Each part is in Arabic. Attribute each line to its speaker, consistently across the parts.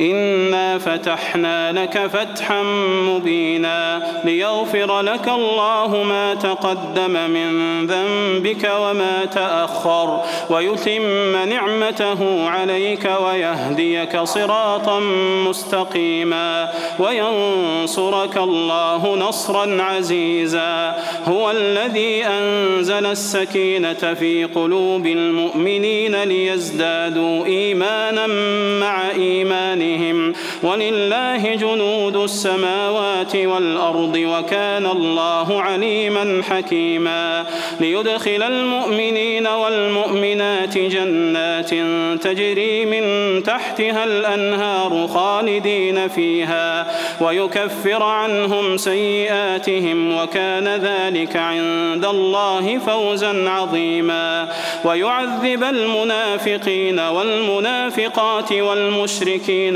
Speaker 1: إنا فتحنا لك فتحا مبينا ليغفر لك الله ما تقدم من ذنبك وما تأخر ويتم نعمته عليك ويهديك صراطا مستقيما وينصرك الله نصرا عزيزا هو الذي أنزل السكينة في قلوب المؤمنين ليزدادوا إيمانا مع إيمانهم أيديهم ولله جنود السماوات والأرض وكان الله عليما حكيما ليدخل المؤمنين والمؤمنات جنات تجري من تحتها الأنهار خالدين فيها ويكفر عنهم سيئاتهم وكان ذلك عند الله فوزا عظيما ويعذب المنافقين والمنافقات والمشركين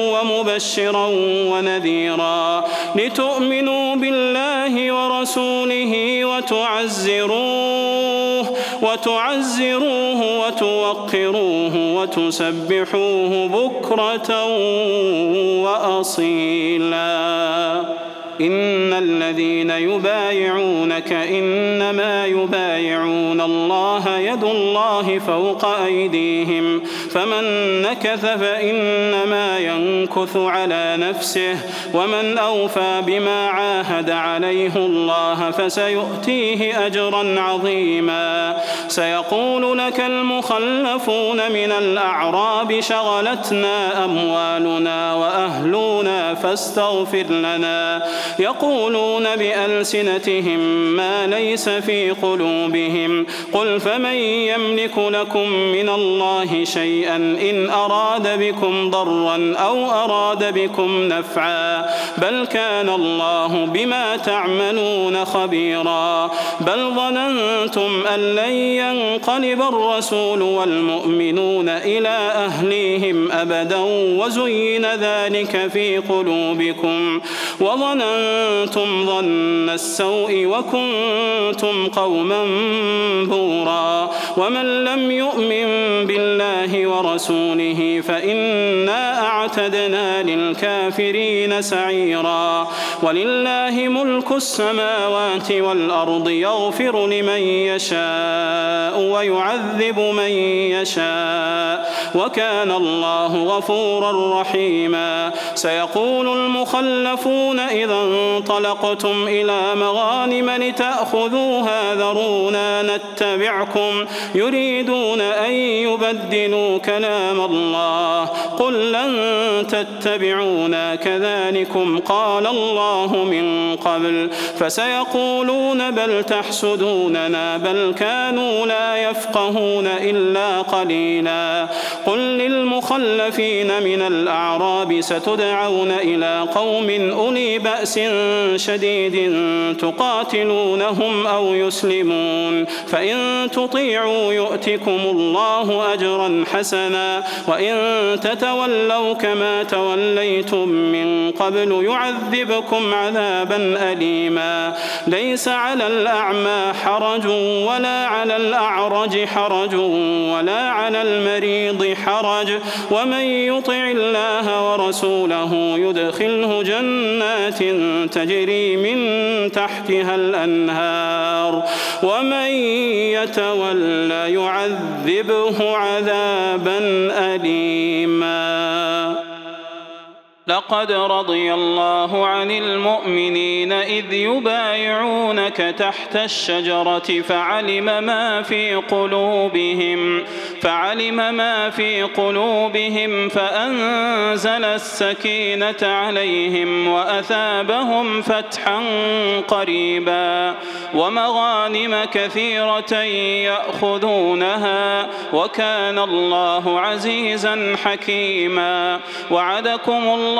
Speaker 1: ومبشرا ونذيرا لتؤمنوا بالله ورسوله وتعزروه وتعزروه وتوقروه وتسبحوه بكرة وأصيلا إن الذين يبايعونك إنما يبايعون الله يد الله فوق أيديهم فمن نكث فإنما ينكث على نفسه ومن أوفى بما عاهد عليه الله فسيؤتيه أجرا عظيما سيقول لك المخلفون من الأعراب شغلتنا أموالنا وأهلنا فاستغفر لنا يقولون بألسنتهم ما ليس في قلوبهم قل فمن يملك لكم من الله شيئا إن أراد بكم ضرا أو أراد بكم نفعا بل كان الله بما تعملون خبيرا بل ظننتم أن لن ينقلب الرسول والمؤمنون إلى أهليهم أبدا وزين ذلك في قلوبهم قلوبكم وظننتم ظن السوء وكنتم قوما بورا ومن لم يؤمن بالله ورسوله فإنا وأعتدنا للكافرين سعيرا ولله ملك السماوات والأرض يغفر لمن يشاء ويعذب من يشاء وكان الله غفورا رحيما سيقول المخلفون إذا انطلقتم إلى مغانم لتأخذوها ذرونا نتبعكم يريدون أن يبدلوا كلام الله قل لن تتبعونا كذلكم قال الله من قبل فسيقولون بل تحسدوننا بل كانوا لا يفقهون إلا قليلا قل للمخلفين من الأعراب ستدعون إلى قوم أولي بأس شديد تقاتلونهم أو يسلمون فإن تطيعوا يؤتكم الله أجرا حسنا وإن تتولوا كما توليتم من قبل يعذبكم عذابا أليما ليس على الأعمى حرج ولا على الأعرج حرج ولا على المريض حرج ومن يطع الله ورسوله يدخله جنات تجري من تحتها الأنهار ومن يتولى يعذبه عذابا أليما لقد رضي الله عن المؤمنين إذ يبايعونك تحت الشجرة فعلم ما في قلوبهم فعلم ما في قلوبهم فأنزل السكينة عليهم وأثابهم فتحا قريبا ومغانم كثيرة يأخذونها وكان الله عزيزا حكيما وعدكم الله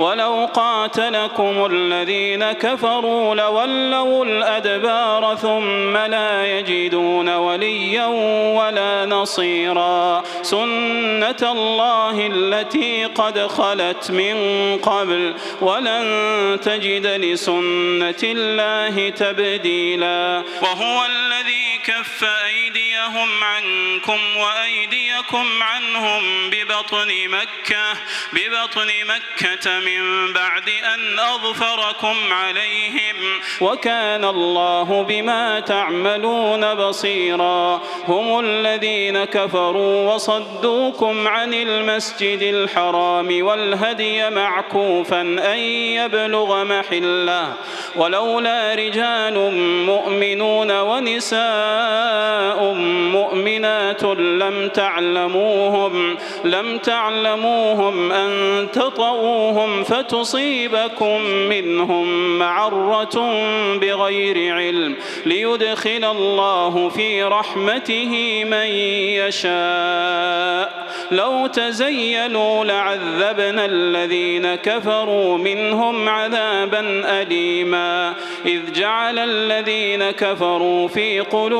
Speaker 1: ولو قاتلكم الذين كفروا لولوا الأدبار ثم لا يجدون وليا ولا نصيرا سنة الله التي قد خلت من قبل ولن تجد لسنة الله تبديلا وهو الذي كف أيديهم عنكم وأيديكم عنهم ببطن مكة ببطن مكة من بعد أن أظفركم عليهم وكان الله بما تعملون بصيرا هم الذين كفروا وصدوكم عن المسجد الحرام والهدي معكوفا أن يبلغ محله ولولا رجال مؤمنون ونساء مؤمنات لم تعلموهم لم تعلموهم أن تطؤوهم فتصيبكم منهم معرة بغير علم ليدخل الله في رحمته من يشاء لو تزينوا لعذبنا الذين كفروا منهم عذابا أليما إذ جعل الذين كفروا في قلوبهم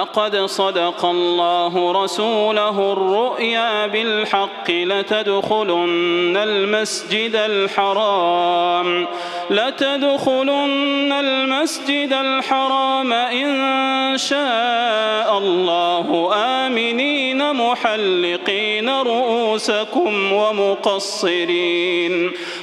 Speaker 1: لقد صدق الله رسوله الرؤيا بالحق لتدخلن المسجد الحرام لتدخلن المسجد الحرام إن شاء الله آمنين محلقين رؤوسكم ومقصرين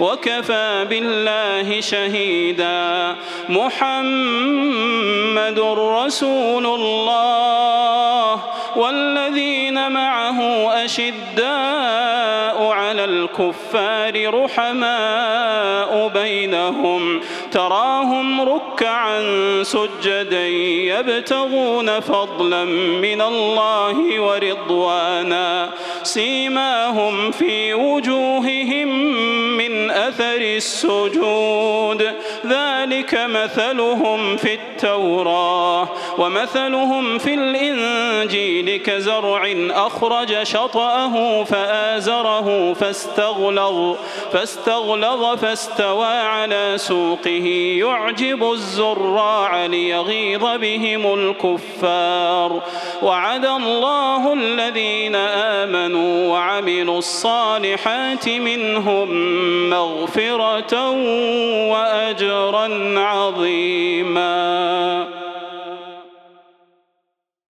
Speaker 1: وكفى بالله شهيدا محمد رسول الله والذين معه أشداء على الكفار رحماء بينهم تراهم ركعا سجدا يبتغون فضلا من الله ورضوانا سيماهم في وجوههم أثر السجود ذلك مثلهم في التوراة ومثلهم في الإنجيل كزرع أخرج شطأه فآزره فاستغلظ فاستغلظ فاستوى على سوقه يعجب الزراع ليغيظ بهم الكفار وعد الله الذين آمنوا وعملوا الصالحات منهم مغفرة وأجرا عظيما